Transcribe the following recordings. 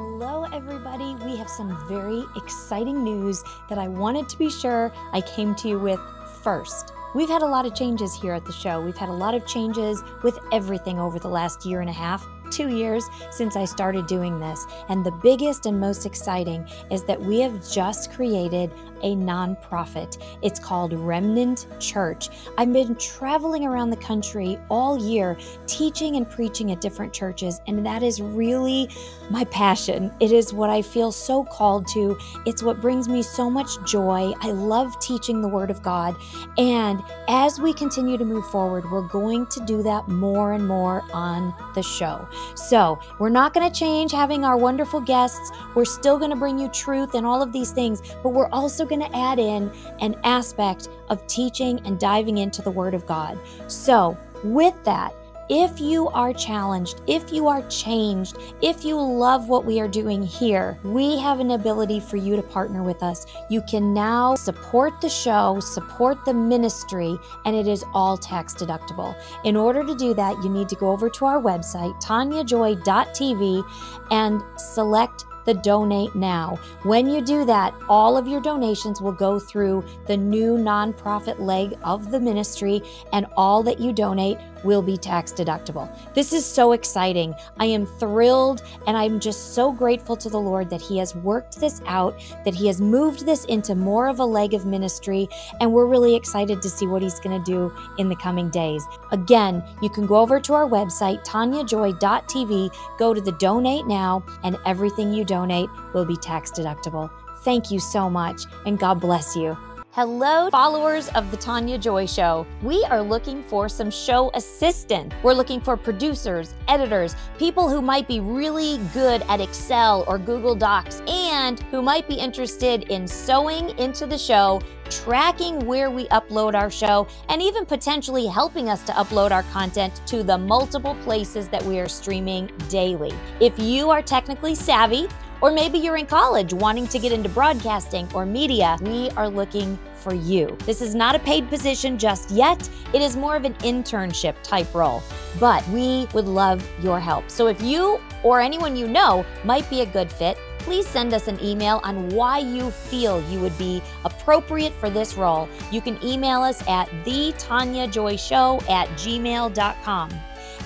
Hello, everybody. We have some very exciting news that I wanted to be sure I came to you with first. We've had a lot of changes here at the show. We've had a lot of changes with everything over the last year and a half two years since I started doing this. And the biggest and most exciting is that we have just created a nonprofit. It's called Remnant Church. I've been traveling around the country all year teaching and preaching at different churches, and that is really my passion. It is what I feel so called to. It's what brings me so much joy. I love teaching the Word of God. And as we continue to move forward, we're going to do that more and more on the show. So, we're not going to change having our wonderful guests. We're still going to bring you truth and all of these things, but we're also going to add in an aspect of teaching and diving into the Word of God. So, with that, if you are challenged, if you are changed, if you love what we are doing here, we have an ability for you to partner with us. You can now support the show, support the ministry, and it is all tax deductible. In order to do that, you need to go over to our website, taniajoy.tv, and select the donate now. When you do that, all of your donations will go through the new nonprofit leg of the ministry, and all that you donate will be tax deductible. This is so exciting. I am thrilled and I'm just so grateful to the Lord that He has worked this out, that He has moved this into more of a leg of ministry, and we're really excited to see what He's going to do in the coming days. Again, you can go over to our website, taniajoy.tv, go to the donate now, and everything you donate will be tax deductible. Thank you so much, and God bless you. Hello, followers of The Tania Joy Show. We are looking for some show assistants. We're looking for producers, editors, people who might be really good at Excel or Google Docs, and who might be interested in sowing into the show, tracking where we upload our show, and even potentially helping us to upload our content to the multiple places that we are streaming daily. If you are technically savvy, or maybe you're in college wanting to get into broadcasting or media. We are looking for you. This is not a paid position just yet. It is more of an internship type role, but we would love your help. So if you or anyone you know might be a good fit, please send us an email on why you feel you would be appropriate for this role. You can email us at thetaniajoyshow at gmail.com.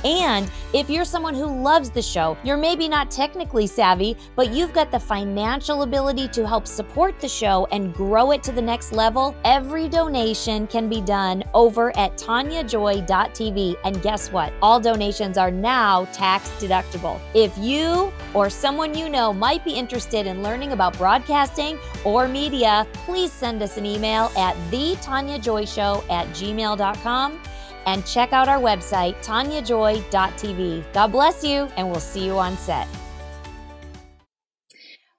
And if you're someone who loves the show, you're maybe not technically savvy, but you've got the financial ability to help support the show and grow it to the next level, every donation can be done over at taniajoy.tv. And guess what? All donations are now tax deductible. If you or someone you know might be interested in learning about broadcasting or media, please send us an email at thetaniajoyshow at gmail.com and check out our website, taniajoy.tv. God bless you, and we'll see you on set.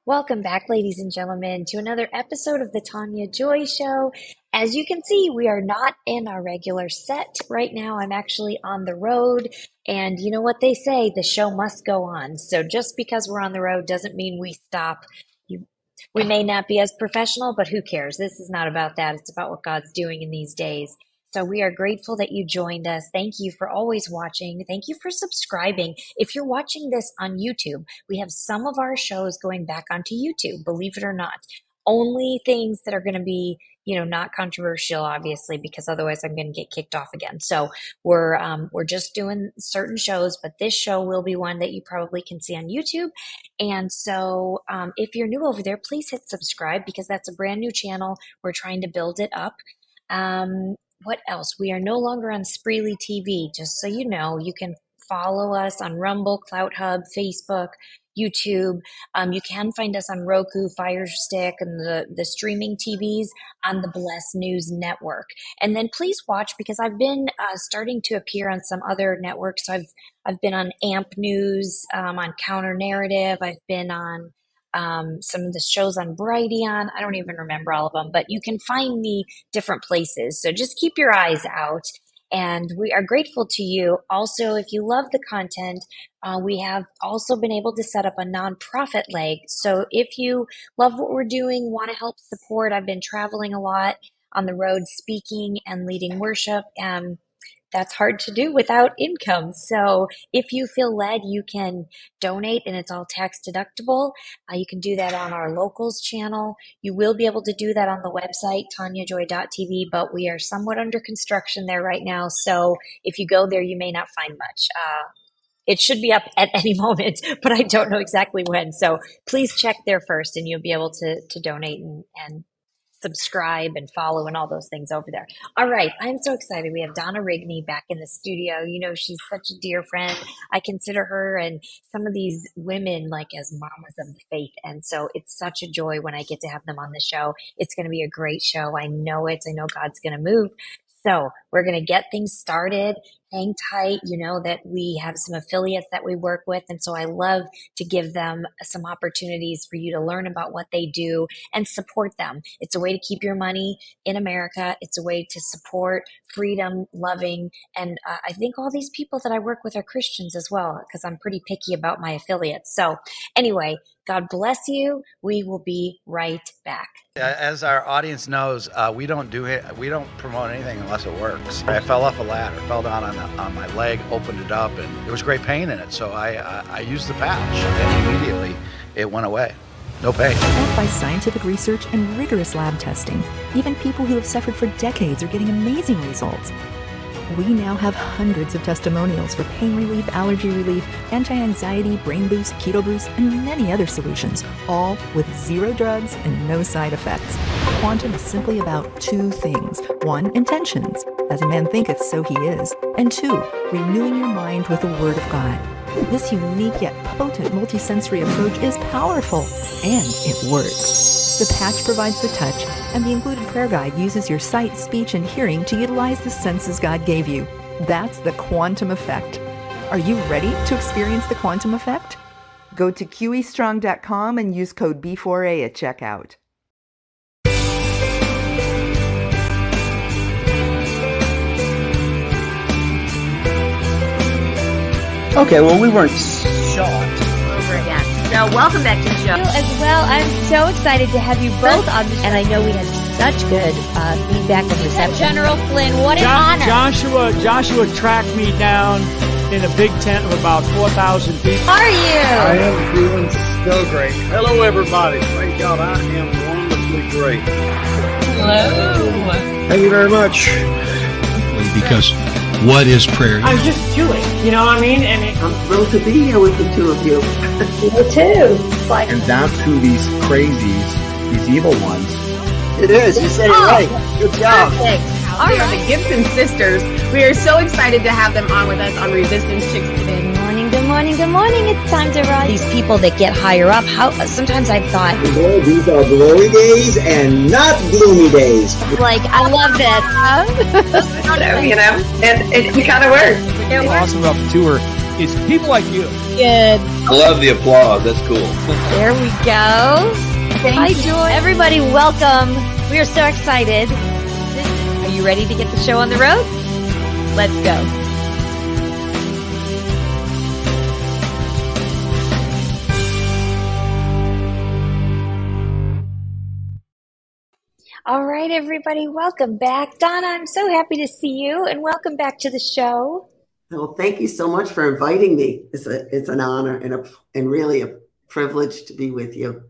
Welcome back, ladies and gentlemen, to another episode of the Tania Joy Show. As you can see, we are not in our regular set right now. I'm actually on the road, and you know what they say the show must go on. So just because we're on the road doesn't mean we stop. You, we may not be as professional, but who cares? This is not about that. It's about what God's doing in these days. So we are grateful that you joined us. Thank you for always watching. Thank you for subscribing. If you're watching this on YouTube, we have some of our shows going back onto YouTube, believe it or not. Only things that are going to be, you know, not controversial, obviously, because otherwise I'm going to get kicked off again. So we're um, we're just doing certain shows, but this show will be one that you probably can see on YouTube. And so um, if you're new over there, please hit subscribe because that's a brand new channel. We're trying to build it up. Um, what else? We are no longer on Spreely TV. Just so you know, you can follow us on Rumble, Clout Hub, Facebook, YouTube. Um, you can find us on Roku, Fire Stick, and the, the streaming TVs on the Blessed News Network. And then please watch because I've been uh, starting to appear on some other networks. So I've I've been on AMP News, um, on Counter Narrative. I've been on um, some of the shows on Brighteon. I don't even remember all of them, but you can find me different places. So just keep your eyes out. And we are grateful to you. Also, if you love the content, uh, we have also been able to set up a nonprofit leg. So if you love what we're doing, want to help support, I've been traveling a lot on the road speaking and leading worship. And that's hard to do without income. So if you feel led, you can donate and it's all tax deductible. Uh, you can do that on our locals channel. You will be able to do that on the website, taniajoy.tv, but we are somewhat under construction there right now. So if you go there, you may not find much. Uh, it should be up at any moment, but I don't know exactly when. So please check there first and you'll be able to, to donate and, and subscribe and follow and all those things over there. All right. I'm so excited. We have Donna Rigney back in the studio. You know, she's such a dear friend. I consider her and some of these women like as mamas of the faith. And so it's such a joy when I get to have them on the show. It's going to be a great show. I know it. I know God's going to move. So we're going to get things started. Hang tight. You know that we have some affiliates that we work with. And so I love to give them some opportunities for you to learn about what they do and support them. It's a way to keep your money in America. It's a way to support freedom, loving. And uh, I think all these people that I work with are Christians as well, because I'm pretty picky about my affiliates. So anyway, God bless you. We will be right back. As our audience knows, uh, we don't do it. We don't promote anything unless it works. I fell off a ladder, fell down on, the, on my leg, opened it up, and there was great pain in it. So I, I, I used the patch, and immediately it went away. No pain. Backed by scientific research and rigorous lab testing, even people who have suffered for decades are getting amazing results. We now have hundreds of testimonials for pain relief, allergy relief, anti anxiety, brain boost, keto boost, and many other solutions, all with zero drugs and no side effects. Quantum is simply about two things one, intentions, as a man thinketh, so he is, and two, renewing your mind with the Word of God. This unique yet potent multisensory approach is powerful and it works. The patch provides the touch, and the included prayer guide uses your sight, speech, and hearing to utilize the senses God gave you. That's the quantum effect. Are you ready to experience the quantum effect? Go to QEstrong.com and use code B4A at checkout. Okay, well, we weren't shocked. Over. So welcome back to the show as well. I'm so excited to have you both on the show. And I know we had such good uh, feedback and reception. General Flynn, what an Jo- honor. Joshua Joshua tracked me down in a big tent of about 4,000 people. How are you? I am feeling so great. Hello, everybody. Thank God I am wonderfully great. Hello. Thank you very much. because what is prayer? I'm just Jewish, you know what I mean? And it, I'm thrilled to be here with the two of you. And that's who these crazies, these evil ones, It is. You said it Oh. right. Good job. Perfect. All We are the Gibson sisters. We are so excited to have them on with us on Resistance Chicks today. Good morning, good morning. It's time to rise. These people that get higher up, how sometimes I've thought, these are glory days and not gloomy days. like, I love that. I don't know, you know, and it, it kind of works. what's awesome about the tour is people like you. Good. I love the applause. That's cool. There we go. Hi, Joy. Everybody, welcome. We are so excited. Are you ready to get the show on the road? Let's go. Right, everybody, welcome back. Donna, I'm so happy to see you and welcome back to the show. Well, thank you so much for inviting me. It's a it's an honor and a and really a privilege to be with you.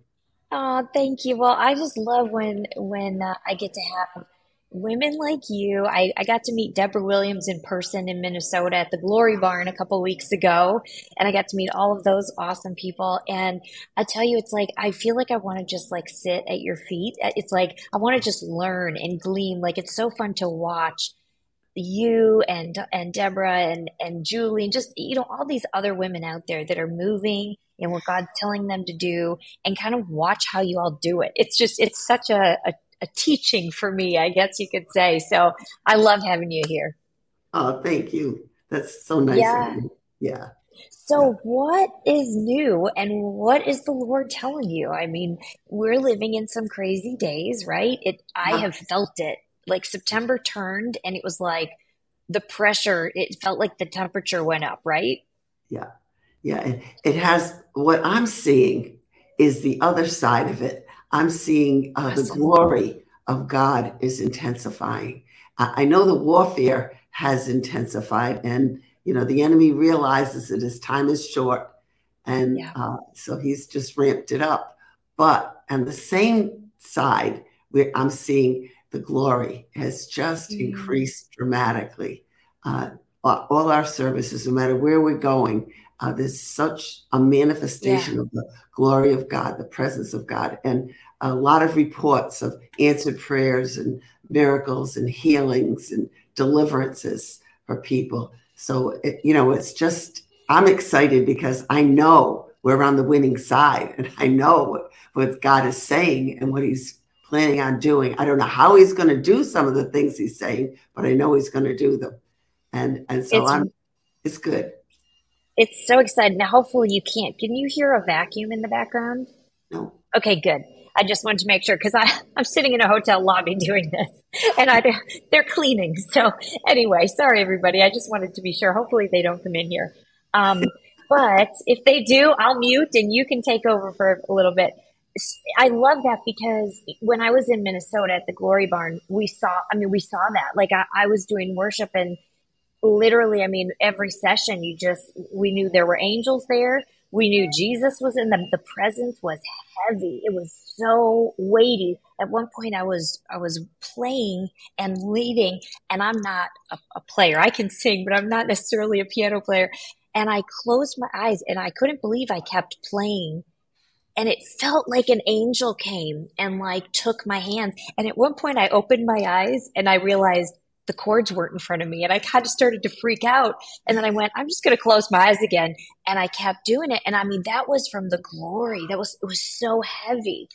Oh, thank you. Well, I just love when when uh, I get to have women like you. I, I got to meet Deborah Williams in person in Minnesota at the Glory Barn a couple weeks ago, and I got to meet all of those awesome people. And I tell you, it's like I feel like I want to just like sit at your feet. Uh, it's like I want to just learn and glean. Like it's so fun to watch you and and Deborah and and Julie and just you know all these other women out there that are moving and what God's telling them to do and kind of watch how you all do it. It's just it's such a, a, a teaching for me, I guess you could say. So I love having you here. Oh, thank you. That's so nice Yeah. of you. Yeah. So what is new and what is the Lord telling you? I mean, we're living in some crazy days, right? It I have felt it. Like September turned and it was like the pressure, it felt like the temperature went up, right? Yeah. Yeah. It, it has what I'm seeing is the other side of it. I'm seeing uh, the glory of God is intensifying. I, I know the warfare has intensified. And, you know, the enemy realizes that his time is short. And yeah. uh, so he's just ramped it up. But on the same side, where I'm seeing the glory has just mm-hmm. increased dramatically. Uh, all our services, no matter where we're going, uh, there's such a manifestation yeah. of the glory of God, the presence of God, and a lot of reports of answered prayers and miracles and healings and deliverances for people. So, it, you know, it's just, I'm excited because I know we're on the winning side and I know what, what God is saying and what He's planning on doing. I don't know how He's going to do some of the things He's saying, but I know He's going to do them. And, and so it's, I'm, it's good. It's so exciting. Now, hopefully, you can't. Can you hear a vacuum in the background? No. Okay, good. I just wanted to make sure because I'm sitting in a hotel lobby doing this and I, they're cleaning. So, anyway, sorry, everybody. I just wanted to be sure. Hopefully, they don't come in here. Um, but if they do, I'll mute and you can take over for a little bit. I love that because when I was in Minnesota at the Glory Barn, we saw, I mean, we saw that. Like, I, I was doing worship and literally, I mean, every session, you just, we knew there were angels there. We knew Jesus was in the, the presence was heavy. It was so weighty. At one point I was, I was playing and leading and I'm not a, a player. I can sing, but I'm not necessarily a piano player. And I closed my eyes and I couldn't believe I kept playing and it felt like an angel came and like took my hands. And at one point I opened my eyes and I realized the chords weren't in front of me and I kind of started to freak out. And then I went, I'm just going to close my eyes again. And I kept doing it. And I mean, that was from the glory. That was, it was so heavy.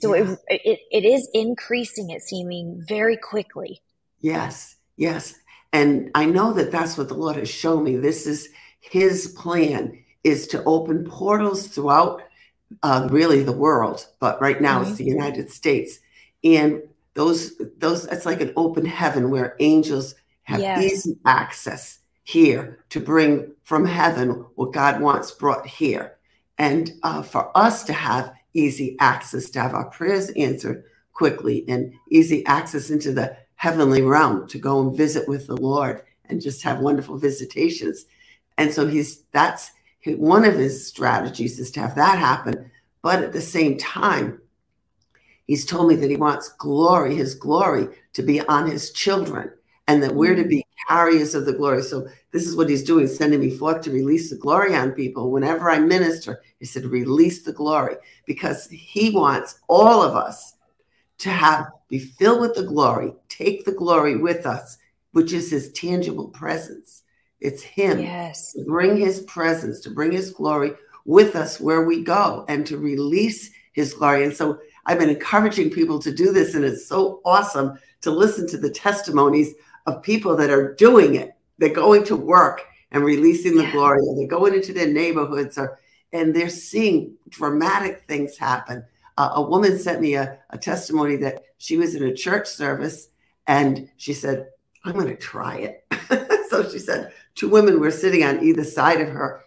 So yeah. it, it, it is increasing, it seeming very quickly. Yes. Yes. And I know that that's what the Lord has shown me. This is his plan is to open portals throughout uh, really the world, but right now mm-hmm. it's the United States. And those those it's like an open heaven where angels have yes. easy access here to bring from heaven what God wants brought here. And uh, for us to have easy access, to have our prayers answered quickly and easy access into the heavenly realm to go and visit with the Lord and just have wonderful visitations. And so he's that's one of his strategies is to have that happen. But at the same time, He's told me that he wants glory, his glory, to be on his children, and that we're to be mm. carriers of the glory. So this is what he's doing, sending me forth to release the glory on people. Whenever I minister, he said, release the glory, because he wants all of us to have be filled with the glory, take the glory with us, which is his tangible presence. It's him. Yes. To bring his presence, to bring his glory with us where we go, and to release his glory. And so I've been encouraging people to do this, and it's so awesome to listen to the testimonies of people that are doing it. They're going to work and releasing the yeah. glory, or they're going into their neighborhoods, or and they're seeing dramatic things happen. Uh, a woman sent me a, a testimony that she was in a church service and she said, I'm going to try it. so she said, two women were sitting on either side of her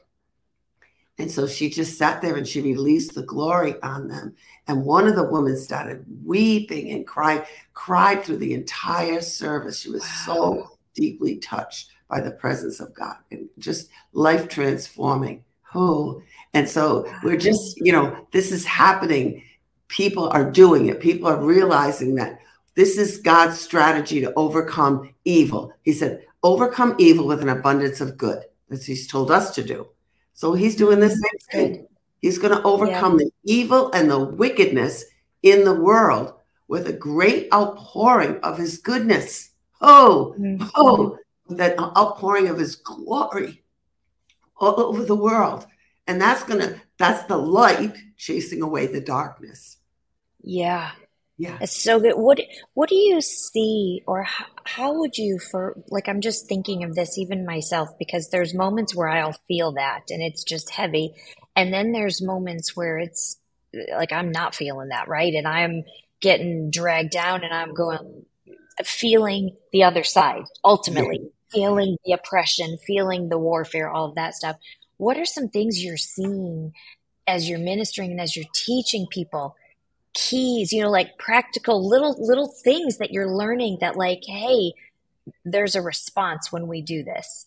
and so she just sat there and she released the glory on them. And one of the women started weeping and crying, cried through the entire service. She was wow. so deeply touched by the presence of God and just life transforming. Oh, and so we're just, you know, this is happening. People are doing it. People are realizing that this is God's strategy to overcome evil. He said, overcome evil with an abundance of good, as He's told us to do. So he's doing the same thing. He's going to overcome yeah. the evil and the wickedness in the world with a great outpouring of his goodness. Oh, mm-hmm. oh, that outpouring of his glory all over the world. And that's going to, that's the light chasing away the darkness. Yeah. Yeah. It's so good. What what do you see or how, how would you for like I'm just thinking of this even myself because there's moments where I'll feel that and it's just heavy and then there's moments where it's like I'm not feeling that, right? And I'm getting dragged down and I'm going feeling the other side ultimately, yeah. feeling the oppression, feeling the warfare, all of that stuff. What are some things you're seeing as you're ministering and as you're teaching people? Keys, you know, like practical little little things that you're learning that like, hey, there's a response when we do this.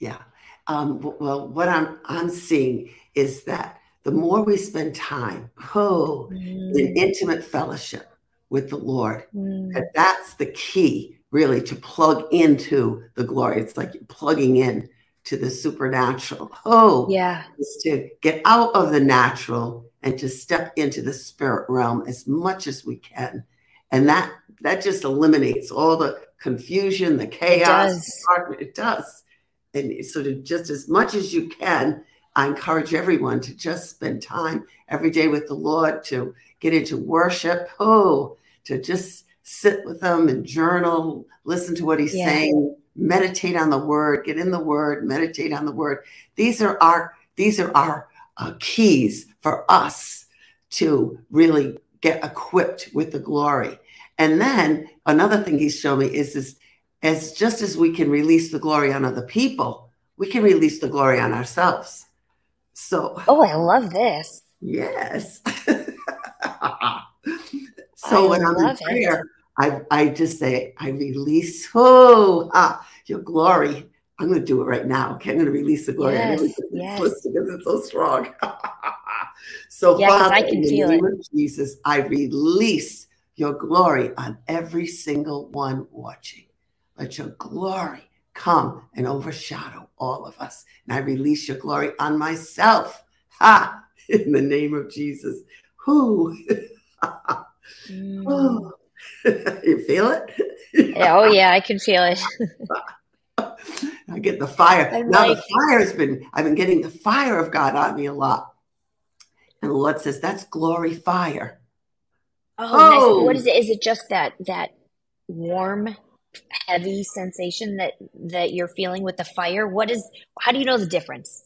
Yeah. Um, well, what I'm I'm seeing is that the more we spend time, oh, mm. in intimate fellowship with the Lord, mm. that that's the key, really, to plug into the glory. It's like plugging in to the supernatural. Oh, yeah, is to get out of the natural and to step into the spirit realm as much as we can, and that that just eliminates all the confusion, the chaos. It does. It does. And so, to just as much as you can, I encourage everyone to just spend time every day with the Lord, to get into worship. Oh, to just sit with them and journal, listen to what he's yeah. saying, meditate on the word, get in the word, meditate on the word. These are our these are our uh, keys for us to really get equipped with the glory. And then another thing he's shown me is this as just as we can release the glory on other people, we can release the glory on ourselves. So Oh, I love this. Yes. so I when I'm in prayer, I, I just say, I release, oh, ah, your glory. I'm going to do it right now. Okay, I'm going to release the glory. Yes, yes. Because it's so strong. so, yeah, Father, I can in feel the name it. of Jesus, I release your glory on every single one watching. Let your glory come and overshadow all of us. And I release your glory on myself. Ha! In the name of Jesus. Who? mm. you feel it? oh yeah, I can feel it. I get the fire. I'm now like, the fire has been, I've been getting the fire of God on me a lot. And the Lord says, that's glory fire. Oh, oh. Nice. what oh. is it? Is it just that that warm, heavy sensation that that you're feeling with the fire? What is how do you know the difference?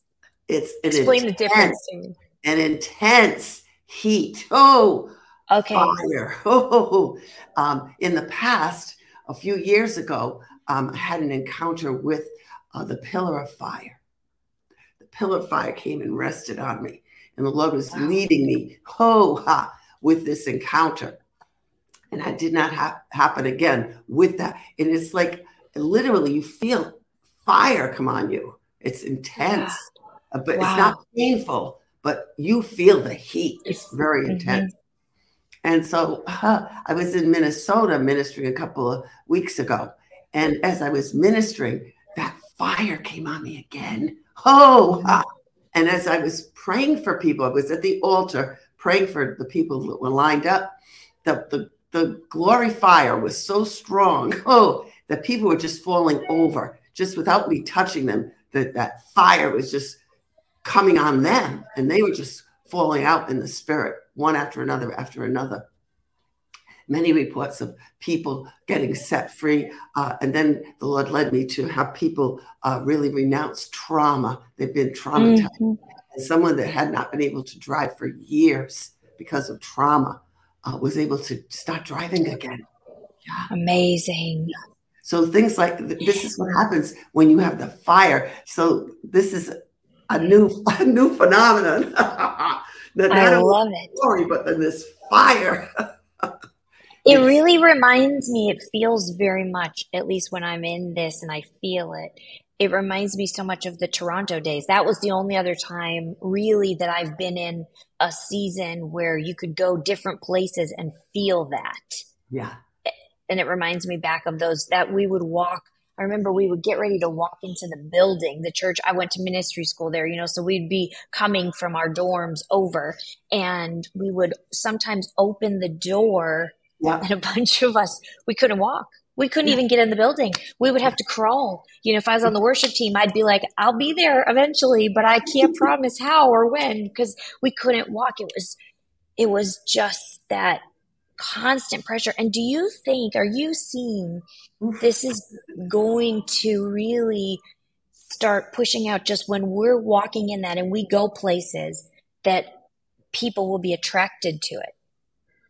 It's explain intense, the difference to me. An intense heat. Oh, Okay. Fire. Oh, um, in the past, a few years ago, um, I had an encounter with uh, the pillar of fire. The pillar of fire came and rested on me, and the Lord was wow. leading me, ho ha, with this encounter. And I did not ha- happen again with that. And it's like literally you feel fire come on you. It's intense, uh, but wow. it's not painful, but you feel the heat. It's very mm-hmm. And so uh, I was in Minnesota ministering a couple of weeks ago. And as I was ministering, that fire came on me again. Oh, uh, and as I was praying for people, I was at the altar praying for the people that were lined up. The, the, the glory fire was so strong. Oh, that people were just falling over just without me touching them. That that fire was just coming on them, and they were just falling out in the spirit one after another after another. Many reports of people getting set free. Uh, and then the Lord led me to have people uh, really renounce trauma. They've been traumatized. Mm-hmm. And someone that had not been able to drive for years because of trauma uh, was able to start driving again. Yeah. Amazing. So things like this is what happens when you have the fire. So this is a new a new phenomenon. Not I love it. Glory, but then this fire. it really reminds me, it feels very much, at least when I'm in this and I feel it, it reminds me so much of the Toronto days. That was the only other time really that I've been in a season where you could go different places and feel that. Yeah. And it reminds me back of those that we would walk I remember we would get ready to walk into the building, the church. I went to ministry school there, you know, so we'd be coming from our dorms over and we would sometimes open the door yeah. and a bunch of us, we couldn't walk. We couldn't yeah. even get in the building. We would have to crawl. You know, if I was on the worship team, I'd be like, I'll be there eventually, but I can't promise how or when because we couldn't walk. It was, it was just that constant pressure. And do you think, are you seeing this is going to really start pushing out just when we're walking in that and we go places that people will be attracted to it?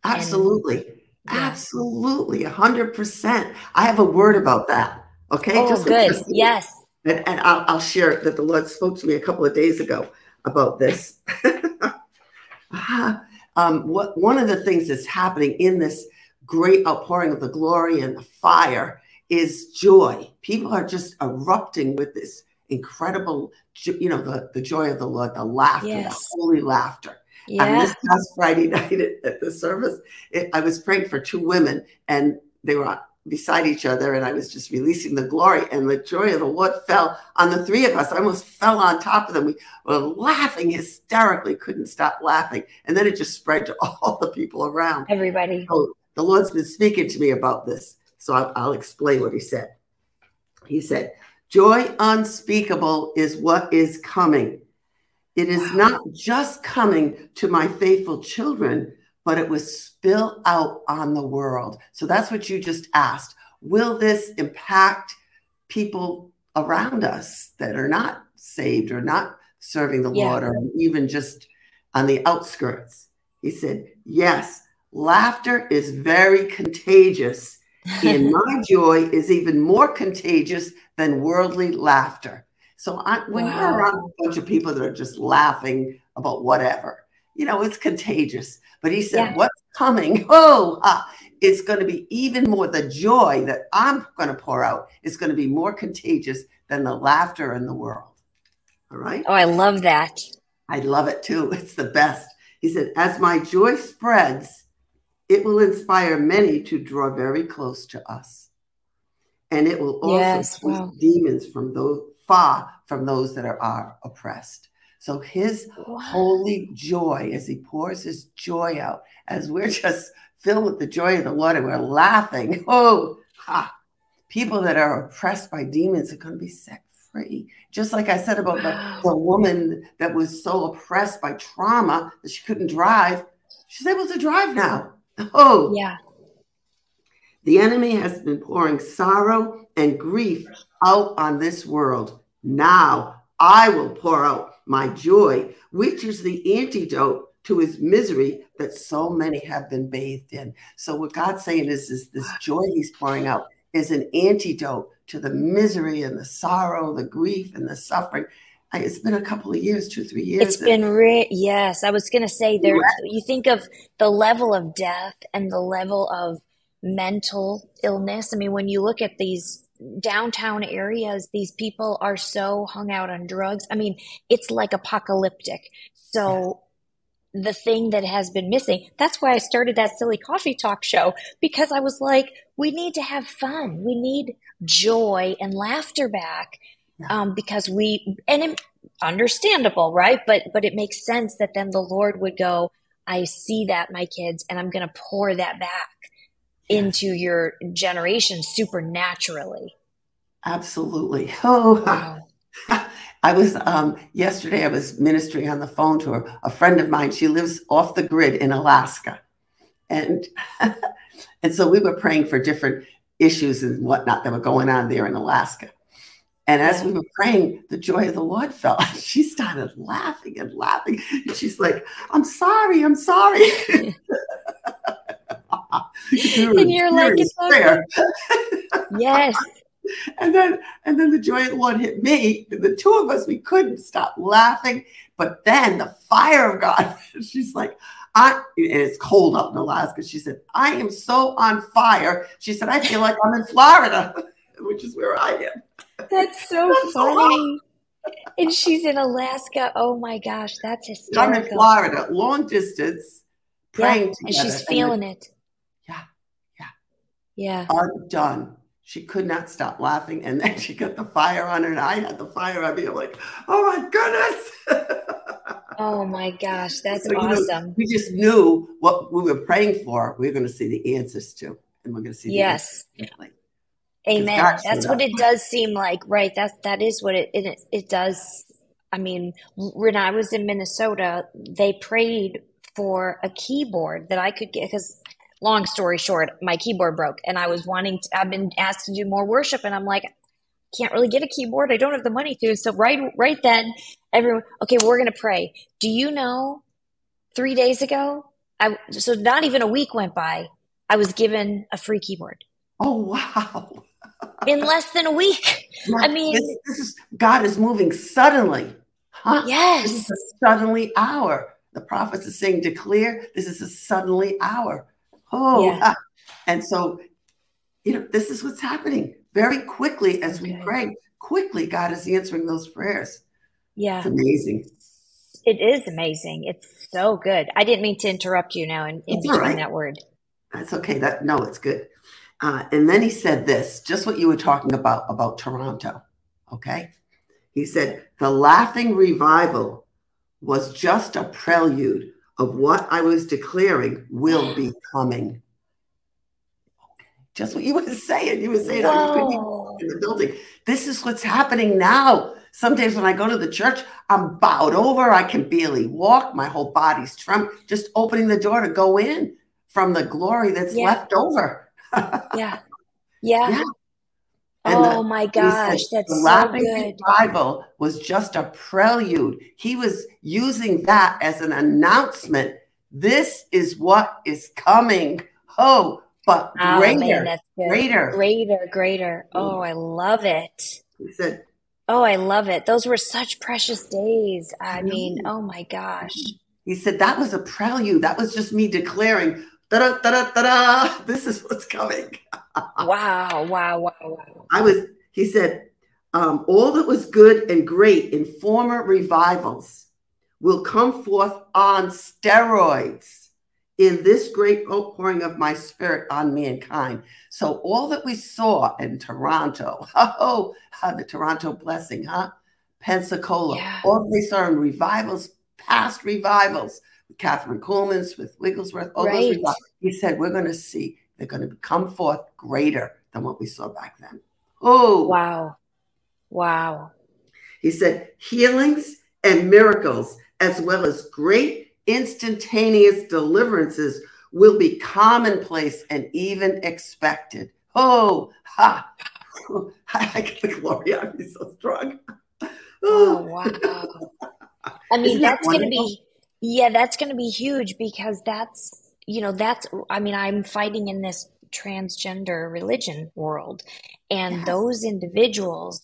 Absolutely. And, yeah. Absolutely. A hundred percent. I have a word about that. Okay. Oh, just good. Yes. And, and I'll, I'll share that the Lord spoke to me a couple of days ago about this. Ah, um, what one of the things that's happening in this great outpouring of the glory and the fire is joy. People are just erupting with this incredible, you know, the, the joy of the Lord, the laughter, yes. the holy laughter. Yeah. And this past Friday night at, at the service, it, I was praying for two women and they were beside each other and I was just releasing the glory and the joy of the Lord fell on the three of us. I almost fell on top of them. We were laughing hysterically, couldn't stop laughing. And then it just spread to all the people around. Everybody. So the Lord's been speaking to me about this. So I'll, I'll explain what he said. He said, Joy unspeakable is what is coming. It is wow. not just coming to my faithful children, but it was spill out on the world. So that's what you just asked. Will this impact people around us that are not saved or not serving the yeah. Lord or even just on the outskirts? He said, Yes, laughter is very contagious. and my joy is even more contagious than worldly laughter. So I, when wow. you're around a bunch of people that are just laughing about whatever, you know, it's contagious. But he said, yeah. what's coming? Oh, ah, it's going to be even more. The joy that I'm going to pour out is going to be more contagious than the laughter in the world. All right. Oh, I love that. I love it too. It's the best. He said, as my joy spreads, it will inspire many to draw very close to us. And it will also yes, wow. demons from those far from those that are, are oppressed. So his wow. holy joy as he pours his joy out, as we're just filled with the joy of the Lord and we're laughing. Oh, ha. people that are oppressed by demons are going to be set free. Just like I said about wow. the, the woman that was so oppressed by trauma that she couldn't drive, she's able to drive now. Oh, yeah. The enemy has been pouring sorrow and grief out on this world. Now I will pour out my joy, which is the antidote to his misery that so many have been bathed in. So what God's saying is, is this joy he's pouring out is an antidote to the misery and the sorrow, the grief and the suffering. It's been a couple of years, two, three years. It's been re- yes. I was going to say there. You think of the level of death and the level of mental illness. I mean, when you look at these downtown areas, these people are so hung out on drugs. I mean, it's like apocalyptic. So the thing that has been missing, that's why I started that silly coffee talk show because I was like, we need to have fun. We need joy and laughter back. Um, because we, and it, understandable, right? But, but it makes sense that then the Lord would go, I see that, my kids, and I'm going to pour that back into your generation supernaturally. Absolutely. Oh, wow. I was um, yesterday. I was ministering on the phone to a, a friend of mine. She lives off the grid in Alaska, and and so we were praying for different issues and whatnot that were going on there in Alaska. And as we were praying, the joy of the Lord fell. She started laughing and laughing. And she's like, I'm sorry, I'm sorry. and you're like, it's yes. And then and then the giant one hit me. The two of us, we couldn't stop laughing. But then the fire of God, she's like, I and it's cold up in Alaska. She said, I am so on fire. She said, I feel like I'm in Florida, which is where I am. That's so that's funny. and she's in Alaska. Oh my gosh, that's hysterical. I'm in Florida, long distance, praying yeah, and she's feeling it. Yeah. Undone. She could not stop laughing. And then she got the fire on her, and I had the fire on me. I'm like, oh my goodness. oh my gosh. That's so, awesome. Know, we just knew what we were praying for, we are going to see the answers to. And we're going to see yes. Amen. That's what it does seem like, right? That's that is what it it, it does. I mean, when I was in Minnesota, they prayed for a keyboard that I could get because long story short, my keyboard broke and I was wanting to, I've been asked to do more worship and I'm like, can't really get a keyboard. I don't have the money to. So right, right then, everyone, okay, we're going to pray. Do you know three days ago? I, so not even a week went by. I was given a free keyboard. Oh, wow. In less than a week. Yeah, I mean, this, this, is God is moving suddenly. Huh? Yes. This is a suddenly hour. The prophets are saying, declare this is a suddenly hour. Oh, yeah. and so, you know, this is what's happening. very quickly as we pray, quickly God is answering those prayers. Yeah. It's amazing. It is amazing. It's so good. I didn't mean to interrupt you now in, in right. that word. That's okay. That no, it's good. Uh, and then he said this, just what you were talking about about Toronto. Okay, he said the laughing revival was just a prelude of what I was declaring will be mm. coming. Just what you were saying. You were saying how you couldn't even walk in the building. This is what's happening now. Some days when I go to the church, I'm bowed over. I can barely walk. My whole body's trembling. Just opening the door to go in from the glory that's Yeah. left over. Yeah. Yeah. Yeah. And oh the- my he said gosh, that's the so laughing good. revival was just a prelude. He was using that as an announcement. This is what is coming. Oh, but Oh greater, man, greater. Greater, greater. Oh, I love it. He said, Oh, I love it. Those were such precious days. I mean, oh my gosh. he said that was a prelude. That was just me declaring, da da da da. This is what's coming. Wow, wow, wow, wow. I was, he said, um, all that was good and great in former revivals will come forth on steroids in this great outpouring of my spirit on mankind. So, all that we saw in Toronto, oh, the Toronto blessing, huh? Pensacola, Yeah. all we saw in revivals, past revivals, with Kathryn Kuhlman's, with Wigglesworth, all those revivals. He said, We're going to see, they're going to come forth greater than what we saw back then. Oh, Wow. Wow. he said, healings and miracles, as well as great instantaneous deliverances, will be commonplace and even expected. Oh, ha! I get the glory me so strong. Oh, oh. wow. I mean, Isn't that that's going to be, yeah, that's going to be huge because that's, you know, that's, I mean, I'm fighting in this transgender religion world. And Yes. those individuals,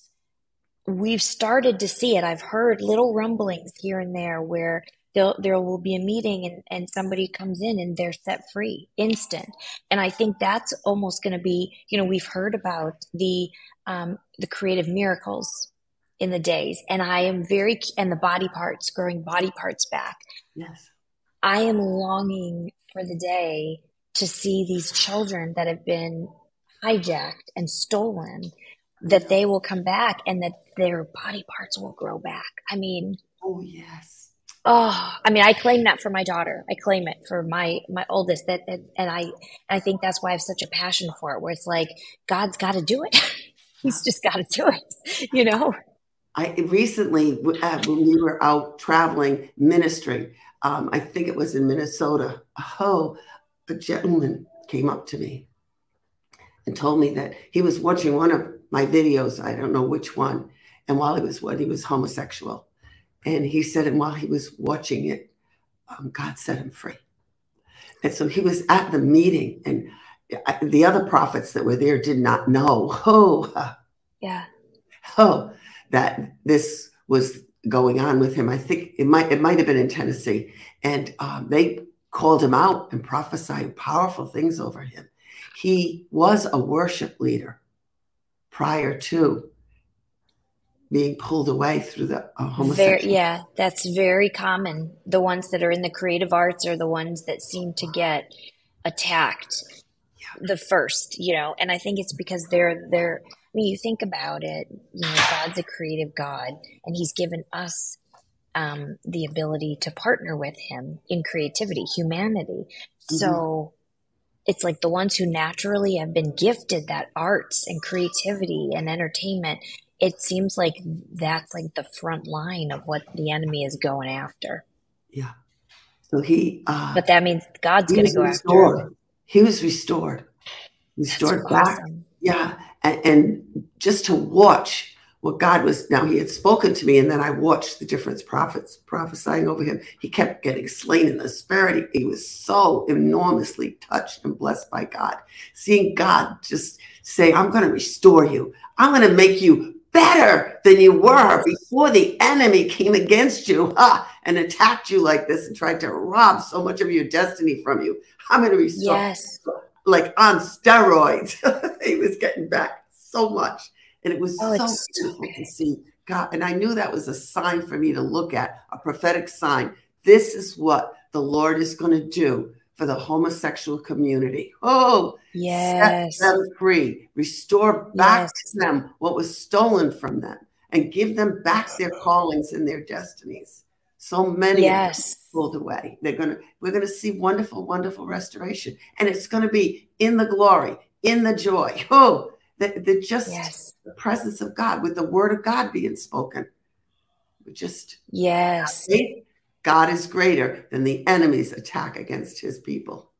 we've started to see it. I've heard little rumblings here and there where there there will be a meeting and, and somebody comes in and they're set free instant. And I think that's almost going to be, you know, we've heard about the um, the creative miracles in the days, and I am very and the body parts, growing body parts back. Yes. I am longing for the day to see these children that have been hijacked and stolen, that they will come back and that their body parts will grow back. I mean, Oh, yes. oh, I mean, I claim that for my daughter. I claim it for my my oldest. That, that and I and I think that's why I have such a passion for it. Where it's like God's got to do it. He's just got to do it. You know. I recently, uh, when we were out traveling ministering, um, I think it was in Minnesota. Oh, a gentleman came up to me and told me that he was watching one of my videos. I don't know which one. And while he was what he was homosexual, and he said, and while he was watching it, um, God set him free. And so he was at the meeting, and I- the other prophets that were there did not know. Oh, Yeah. oh, that this was going on with him. I think it might it might have been in Tennessee, and um, they called him out and prophesied powerful things over him. He was a worship leader prior to being pulled away through the uh, homosexual. Very, yeah, that's very common. The ones that are in the creative arts are the ones that seem to get attacked the first, you know, and I think it's because they're they're I mean, you think about it, you know, God's a creative God and he's given us um, the ability to partner with him in creativity, humanity. So it's like the ones who naturally have been gifted that arts and creativity and entertainment it seems like that's like the front line of what the enemy is going after. Yeah. So he, uh, But that means God's going to go after restored. He was restored. Restored back. awesome. Yeah. And, and just to watch what God was now, he had spoken to me, and then I watched the different prophets prophesying over him. He kept getting slain in the spirit. He, he was so enormously touched and blessed by God. Seeing God just say, I'm going to restore you, I'm going to make you better than you were before the enemy came against you ha, and attacked you like this and tried to rob so much of your destiny from you. I'm going to restore Yes. like on steroids. he was getting back so much. And it was Oh, so so beautiful to see God. And I knew that was a sign for me to look at, a prophetic sign. This is what the Lord is going to do for the homosexual community. Oh, Yes. set them free, restore back Yes. to them what was stolen from them, and give them back their callings and their destinies. So many Yes. pulled away. They're gonna we're gonna see wonderful, wonderful restoration. And it's gonna be in the glory, in the joy. Oh, the, the just Yes. the presence of God with the word of God being spoken. We just Yes. God is greater than the enemy's attack against his people.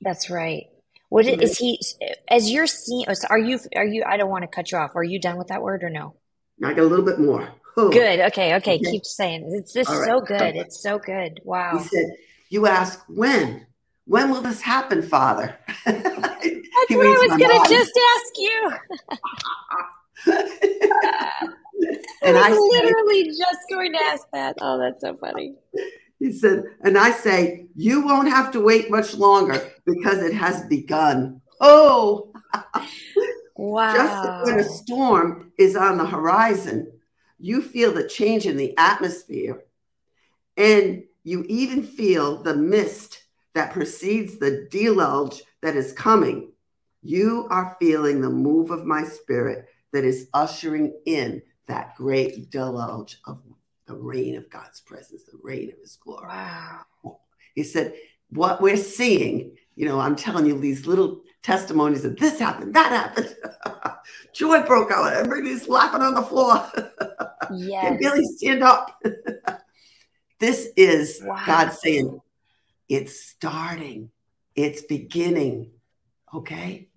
That's right. What i- is he? As you're seeing, are you? Are you? I don't want to cut you off. Are you done with that word or no? I got a little bit more. Good. Okay. Okay. Okay. Keep saying. It's just right. so good. It's so good. Wow. He said, You ask when? When will this happen, Father? That's what I was going to just ask you. And I I said- literally just going to ask that. Oh, that's so funny. He said, and I say, you won't have to wait much longer because it has begun. Oh, Wow. just when a storm is on the horizon, you feel the change in the atmosphere, and you even feel the mist that precedes the deluge that is coming. You are feeling the move of my spirit that is ushering in that great deluge of the rain of God's presence, the rain of his glory. Wow. He said, What we're seeing, you know, I'm telling you these little testimonies of this happened, that happened. Joy broke out. Everybody's laughing on the floor. Yes. Can Billy stand up? this is Wow. God saying, It's starting, it's beginning. Okay.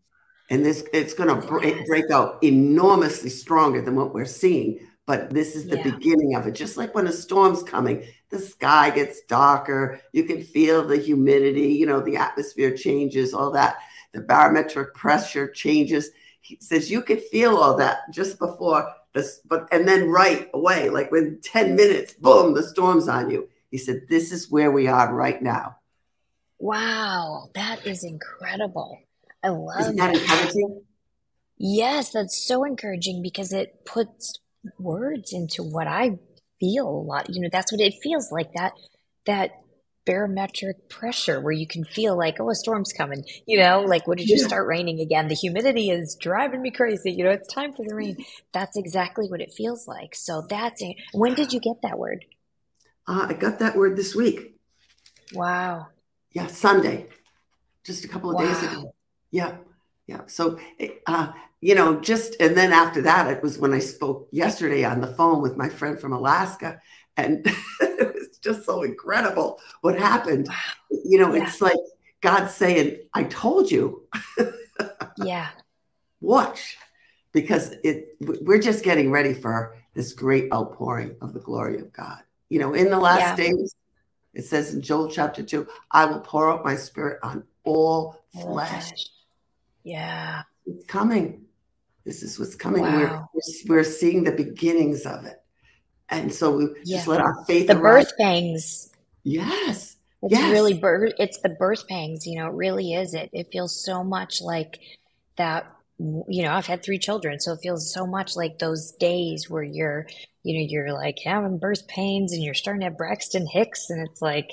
And this it's gonna break, break out enormously stronger than what we're seeing. But this is the Yeah. beginning of it. Just like when a storm's coming, the sky gets darker. You can feel the humidity, you know, the atmosphere changes, all that. The barometric pressure changes. He says you could feel all that just before this, but and then right away, like within 10 minutes, boom, the storm's on you. He said, This is where we are right now. Wow. That is incredible. I love Isn't that encouraging? Yes, that's so encouraging because it puts words into what I feel a lot. You know, that's what it feels like that that barometric pressure where you can feel like, oh, a storm's coming. You know, like when it just Yeah. start raining again? The humidity is driving me crazy. You know, it's time for the rain. That's exactly what it feels like. So that's it. when did you get that word? Uh, I got that word this week. Wow. Yeah, Sunday, just a couple of days ago. Yeah, yeah. So, uh, you know, just and then after that, it was when I spoke yesterday on the phone with my friend from Alaska, and just so incredible what happened. You know, Yeah. it's like God saying, "I told you, Yeah. watch," because it we're just getting ready for this great outpouring of the glory of God. You know, in the last Yeah. days, it says in Joel chapter two, "I will pour out my spirit on all All flesh." flesh. Yeah. It's coming. This is what's coming. Wow. We're, we're seeing the beginnings of it. And so we Yeah. just let our faith The arise. birth pangs. Yes. It's Yes. really birth. It's the birth pangs. You know, it really is. It it feels so much like that. You know, I've had three children, so it feels so much like those days where you're, you know, you're like having birth pains and you're starting to have Braxton Hicks, and it's like,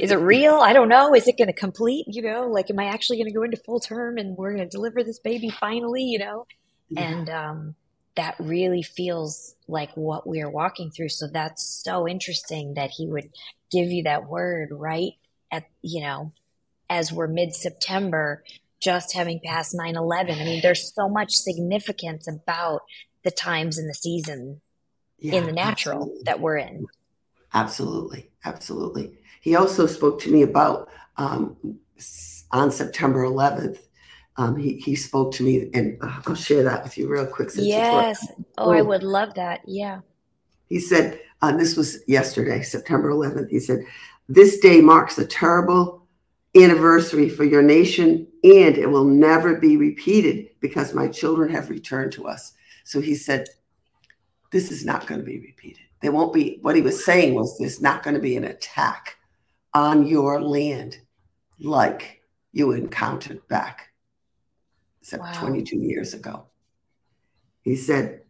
is it real? I don't know. Is it going to complete? You know, like, am I actually going to go into full term and we're going to deliver this baby finally? You know, Yeah. and um, that really feels like what we are walking through. So that's so interesting that he would give you that word right at, you know, as we're mid September, just having passed 9 11. I mean, there's so much significance about the times and the season Yeah, in the natural absolutely. that we're in. Absolutely. Absolutely. He also spoke to me about um, on September 11th. Um, he, he spoke to me, and I'll share that with you real quick. Since. Yes. Oh, I Oh. would love that. Yeah. He said, uh, this was yesterday, September 11th. He said, This day marks a terrible anniversary for your nation, and it will never be repeated because my children have returned to us. So he said, This is not going to be repeated. There won't be, what he was saying was, there's not going to be an attack on your land like you encountered back except Wow. 22 years ago. He said,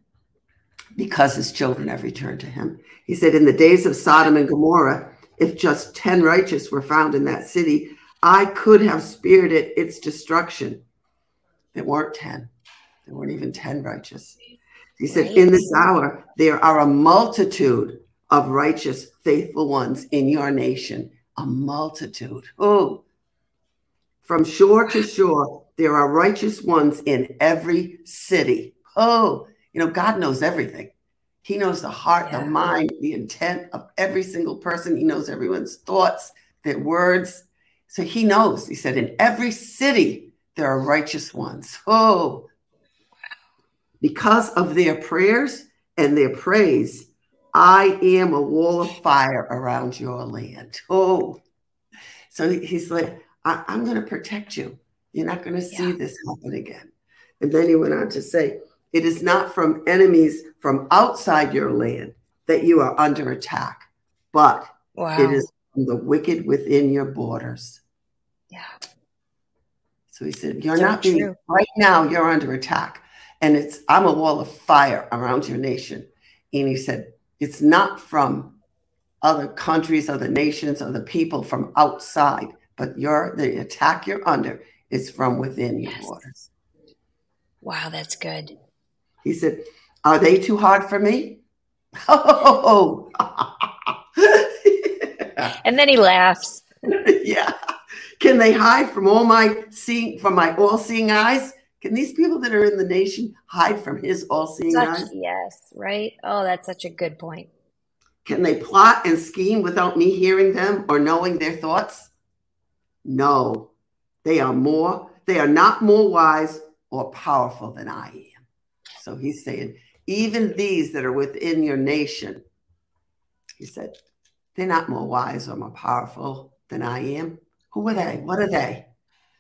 because his children have returned to him. He said, In the days of Sodom and Gomorrah, if just 10 righteous were found in that city, I could have spared it its destruction. There weren't 10, there weren't even 10 righteous. He said, In this hour, there are a multitude of righteous, faithful ones in your nation. A multitude. Oh, from shore to shore, there are righteous ones in every city. Oh, you know, God knows everything. He knows the heart, yeah. the mind, the intent of every single person. He knows everyone's thoughts, their words. So he knows. He said, in every city, there are righteous ones. Oh, because of their prayers and their praise, I am a wall of fire around your land. Oh, so he's like, I, am going to protect you. You're not going to see yeah. this happen again. And then he went on to say, it is not from enemies from outside your land that you are under attack, but wow. it is from the wicked within your borders. Yeah. So he said, You're so not being, right now, you're under attack. And it's, I'm a wall of fire around your nation. And he said, It's not from other countries, other nations, other people from outside, but you're, the attack you're under is from within your yes. borders. Wow, that's good. He said, Are they too hard for me? Oh, and then he laughs. yeah. Can they hide from all my seeing from my all-seeing eyes? Can these people that are in the nation hide from his all-seeing such, eyes? Yes, right. Oh, that's such a good point. Can they plot and scheme without me hearing them or knowing their thoughts? No. They are more, they are not more wise or powerful than I am. So he's saying, even these that are within your nation, he said, they're not more wise or more powerful than I am. Who are they? What are they?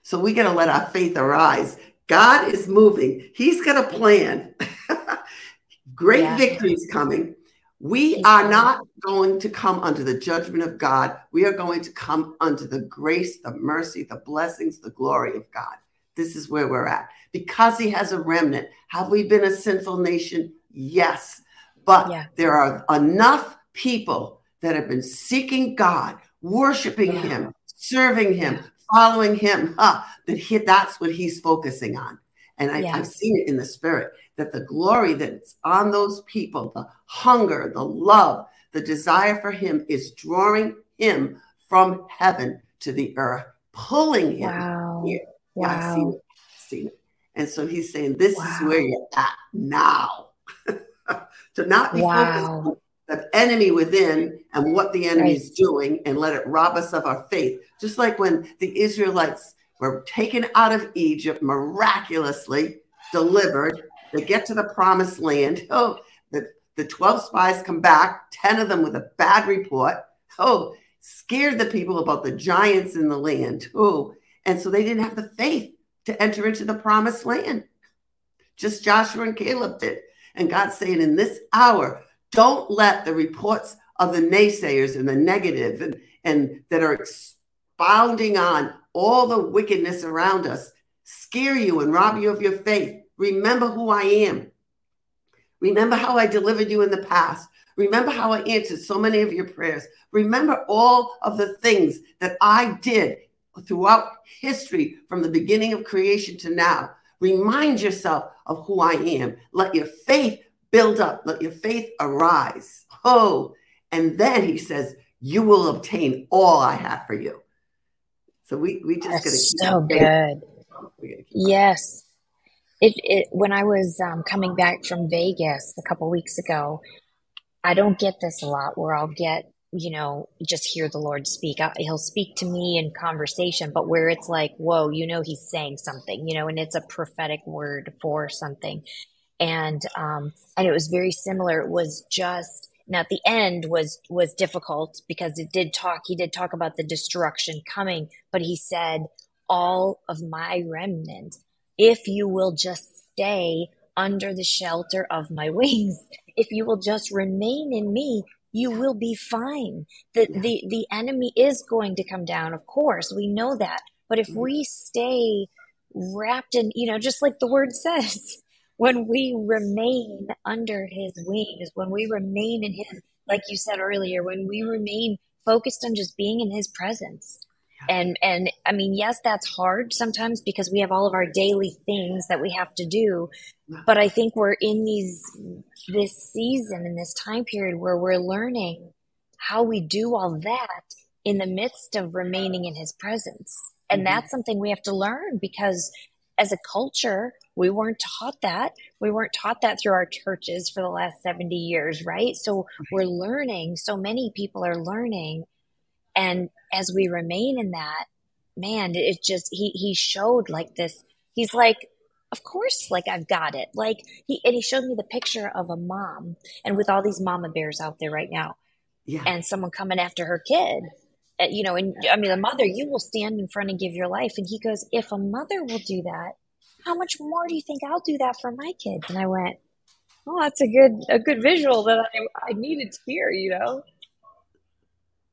So we got to let our faith arise. God is moving. He's got a plan. Great yeah. victories coming. We are not going to come under the judgment of God. We are going to come under the grace, the mercy, the blessings, the glory of God. This is where we're at. Because he has a remnant. Have we been a sinful nation? Yes. But yeah. there are enough people that have been seeking God, worshiping yeah. him, serving him, following him, huh, that he, that's what he's focusing on. And I, yeah. I've seen it in the spirit that the glory that's on those people, the hunger, the love, the desire for him is drawing him from heaven to the earth, pulling him wow. here. Wow. Yeah, I've seen it. Seen it. And so he's saying, This wow. is where you're at now. to not be wow. focused on the enemy within and what the enemy is right. doing and let it rob us of our faith. Just like when the Israelites were taken out of Egypt, miraculously delivered, they get to the promised land. Oh, the, the 12 spies come back, 10 of them with a bad report. Oh, scared the people about the giants in the land. Oh, and so they didn't have the faith to enter into the promised land. Just Joshua and Caleb did. And God's saying in this hour, don't let the reports of the naysayers and the negative and, and that are expounding on all the wickedness around us scare you and rob you of your faith. Remember who I am. Remember how I delivered you in the past. Remember how I answered so many of your prayers. Remember all of the things that I did throughout history from the beginning of creation to now. Remind yourself of who I am. Let your faith build up, let your faith arise. Oh, and then he says, You will obtain all I have for you. So we, we just That's so good. Yes. It, it, when I was um, coming back from Vegas a couple weeks ago, I don't get this a lot where I'll get you know, just hear the Lord speak. He'll speak to me in conversation, but where it's like, whoa, you know, he's saying something, you know, and it's a prophetic word for something. And, um, and it was very similar. It was just, now the end was, was difficult because it did talk, he did talk about the destruction coming, but he said, all of my remnant, if you will just stay under the shelter of my wings, if you will just remain in me, you will be fine. The, the, the enemy is going to come down. Of course, we know that. But if mm-hmm. we stay wrapped in, you know, just like the word says, when we remain under his wings, when we remain in his, like you said earlier, when we remain focused on just being in his presence. And, and I mean, yes, that's hard sometimes because we have all of our daily things that we have to do. But I think we're in these, this season, in this time period where we're learning how we do all that in the midst of remaining in his presence. And mm-hmm. that's something we have to learn because as a culture, we weren't taught that. We weren't taught that through our churches for the last 70 years, right? So we're learning. So many people are learning. And as we remain in that, man, it just, he, he showed like this. He's like, of course, like I've got it. Like he, and he showed me the picture of a mom and with all these mama bears out there right now yeah. and someone coming after her kid uh, you know, and I mean, a mother, you will stand in front and give your life. And he goes, if a mother will do that, how much more do you think I'll do that for my kids? And I went, oh, that's a good, a good visual that I, I needed to hear, you know?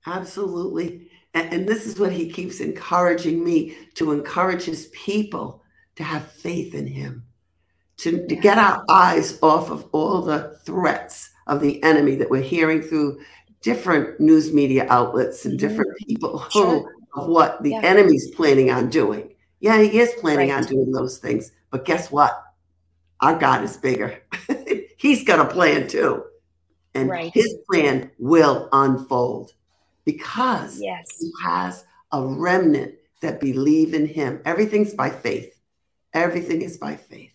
Absolutely. And, and this is what he keeps encouraging me to encourage his people to have faith in him, to, to get our eyes off of all the threats of the enemy that we're hearing through different news media outlets and mm-hmm. different people sure. of what the yeah. enemy's planning on doing. Yeah, he is planning right. on doing those things. But guess what? Our God is bigger. He's got a plan too. And right. his plan will unfold because yes. he has a remnant that believe in him. Everything's by faith. Everything is by faith.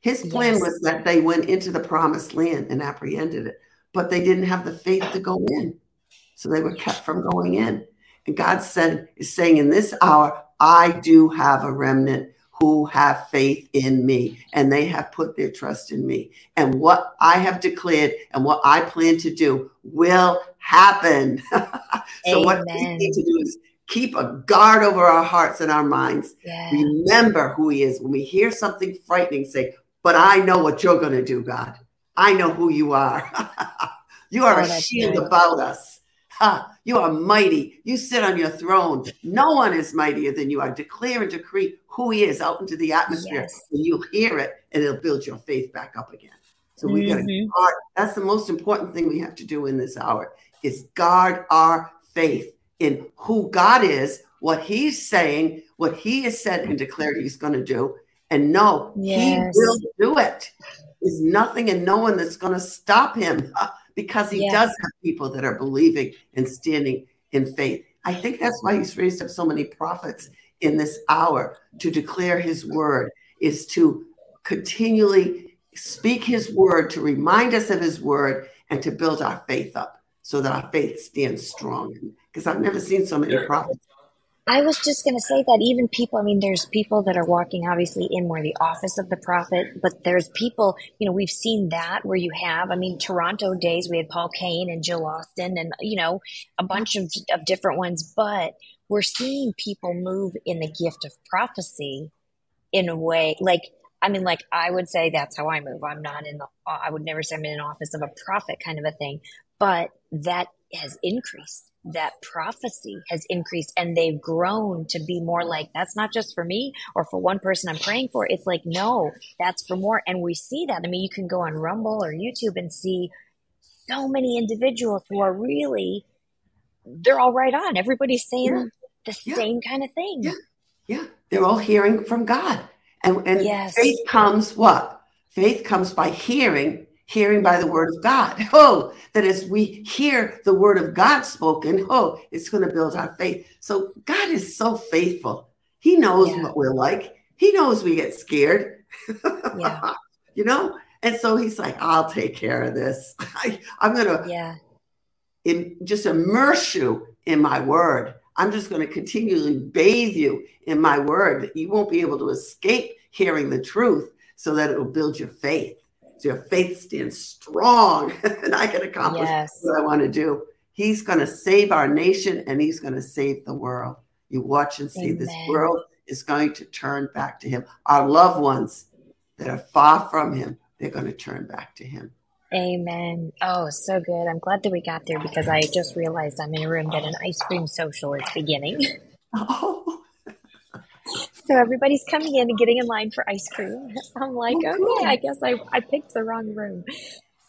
His plan yes. was that they went into the promised land and apprehended it but they didn't have the faith to go in. So they were kept from going in. And God said, is saying in this hour, I do have a remnant who have faith in me and they have put their trust in me. And what I have declared and what I plan to do will happen. so, Amen. what we need to do is keep a guard over our hearts and our minds. Yeah. Remember who He is. When we hear something frightening, say, But I know what you're going to do, God. I know who you are. you are oh, a shield good. about us. You are mighty. You sit on your throne. No one is mightier than you are. Declare and decree who he is out into the atmosphere. Yes. And you'll hear it and it'll build your faith back up again. So we mm-hmm. got to guard. That's the most important thing we have to do in this hour is guard our faith in who God is, what he's saying, what he has said and declared he's going to do. And no, yes. he will do it. There's nothing and no one that's going to stop him because he yes. does have people that are believing and standing in faith. I think that's why he's raised up so many prophets in this hour to declare his word, is to continually speak his word, to remind us of his word, and to build our faith up so that our faith stands strong. Because I've never seen so many prophets I was just going to say that even people, I mean, there's people that are walking obviously in more the office of the prophet, but there's people, you know, we've seen that where you have, I mean, Toronto days, we had Paul Cain and Jill Austin and, you know, a bunch of, of different ones, but we're seeing people move in the gift of prophecy in a way like, I mean, like I would say that's how I move. I'm not in the, I would never say I'm in an office of a prophet kind of a thing, but that has increased that prophecy has increased and they've grown to be more like that's not just for me or for one person I'm praying for. It's like, no, that's for more. And we see that. I mean, you can go on Rumble or YouTube and see so many individuals who are really, they're all right on. Everybody's saying yeah. the yeah. same kind of thing. Yeah. Yeah. They're all hearing from God. And, and yes. faith comes what? Faith comes by hearing hearing by the word of God. Oh, that as we hear the word of God spoken, oh, it's going to build our faith. So God is so faithful. He knows yeah. what we're like. He knows we get scared. Yeah. you know? And so he's like, I'll take care of this. I, am going to yeah. In, just immerse you in my word. I'm just going to continually bathe you in my word. You won't be able to escape hearing the truth so that it will build your faith so your faith stands strong and I can accomplish yes. what I want to do. He's going to save our nation and he's going to save the world. You watch and see Amen. this world is going to turn back to him. Our loved ones that are far from him, they're going to turn back to him. Amen. Oh, so good. I'm glad that we got there because I just realized I'm in a room that an ice cream social is beginning. Oh. So everybody's coming in and getting in line for ice cream. I'm like, oh, okay, I guess I, I picked the wrong room.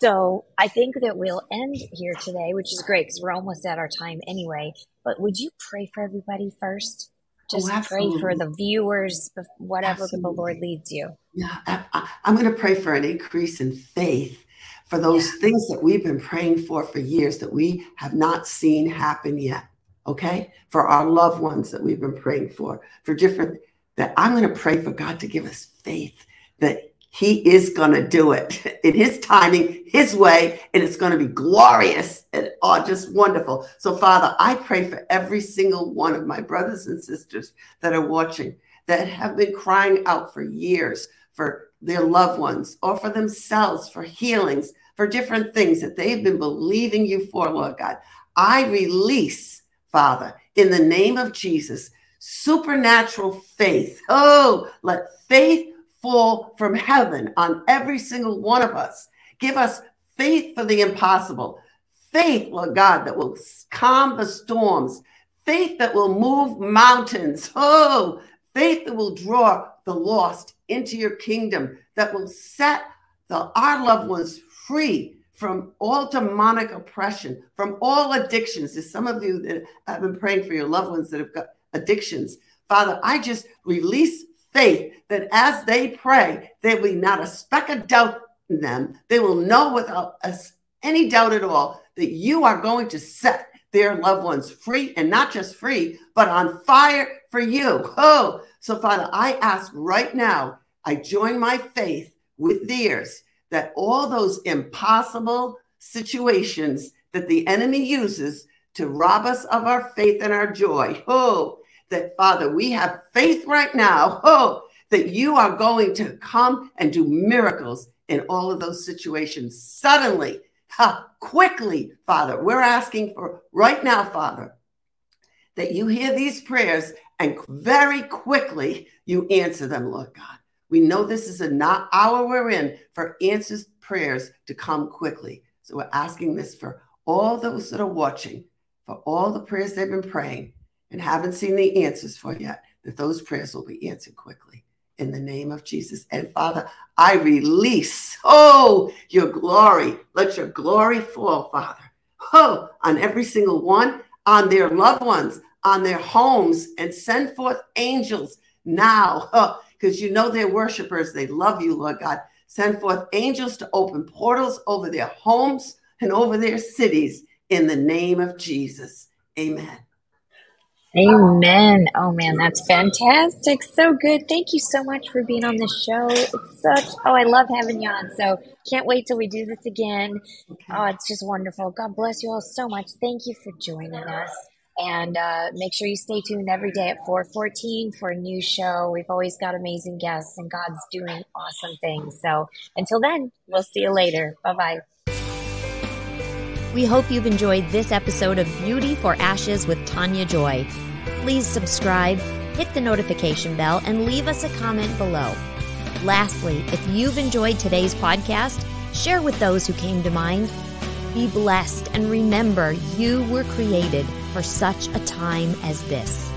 So I think that we'll end here today, which is great because we're almost at our time anyway. But would you pray for everybody first? Oh, Just oh, pray for the viewers, whatever absolutely. the Lord leads you. Yeah, I, am going to pray for an increase in faith for those yeah. things that we've been praying for for years that we have not seen happen yet. Okay, for our loved ones that we've been praying for, for different. That I'm going to pray for God to give us faith that he is going to do it in his timing, his way, and it's going to be glorious and oh, just wonderful. So, Father, I pray for every single one of my brothers and sisters that are watching that have been crying out for years for their loved ones or for themselves for healings, for different things that they've been believing you for, Lord God. I release, Father, in the name of Jesus, supernatural faith. Oh, let faith fall from heaven on every single one of us. Give us faith for the impossible. Faith, Lord God, that will calm the storms. Faith that will move mountains. Oh, faith that will draw the lost into your kingdom, that will set the, our loved ones free from all demonic oppression, from all addictions. There's some of you that have been praying for your loved ones that have got addictions. Father, I just release faith that as they pray, there will be not a speck of doubt in them. They will know without any doubt at all that you are going to set their loved ones free and not just free, but on fire for you. Oh, so Father, I ask right now, I join my faith with theirs that all those impossible situations that the enemy uses to rob us of our faith and our joy. Oh, that, Father, we have faith right now, oh, that you are going to come and do miracles in all of those situations suddenly, ha, quickly, Father. We're asking for right now, Father, that you hear these prayers and very quickly you answer them, Lord God. We know this is a not hour we're in for answers prayers to come quickly. So we're asking this for all those that are watching, for all the prayers they've been praying and haven't seen the answers for yet, that those prayers will be answered quickly in the name of Jesus. And Father, I release, oh, your glory. Let your glory fall, Father, oh, on every single one, on their loved ones, on their homes, and send forth angels now, because oh, you know they're worshipers. They love you, Lord God. Send forth angels to open portals over their homes and over their cities in the name of Jesus. Amen. Amen. Oh man, that's fantastic. So good. Thank you so much for being on the show. It's such oh, I love having you on. So can't wait till we do this again. Oh, it's just wonderful. God bless you all so much. Thank you for joining us. And uh, make sure you stay tuned every day at 414 for a new show. We've always got amazing guests and God's doing awesome things. So until then, we'll see you later. Bye bye. We hope you've enjoyed this episode of Beauty for Ashes with Tania Joy. Please subscribe, hit the notification bell, and leave us a comment below. Lastly, if you've enjoyed today's podcast, share with those who came to mind. Be blessed and remember you were created for such a time as this.